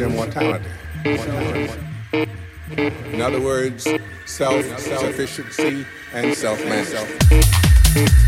is immortality. immortality. In other words, self sufficiency and self mastery.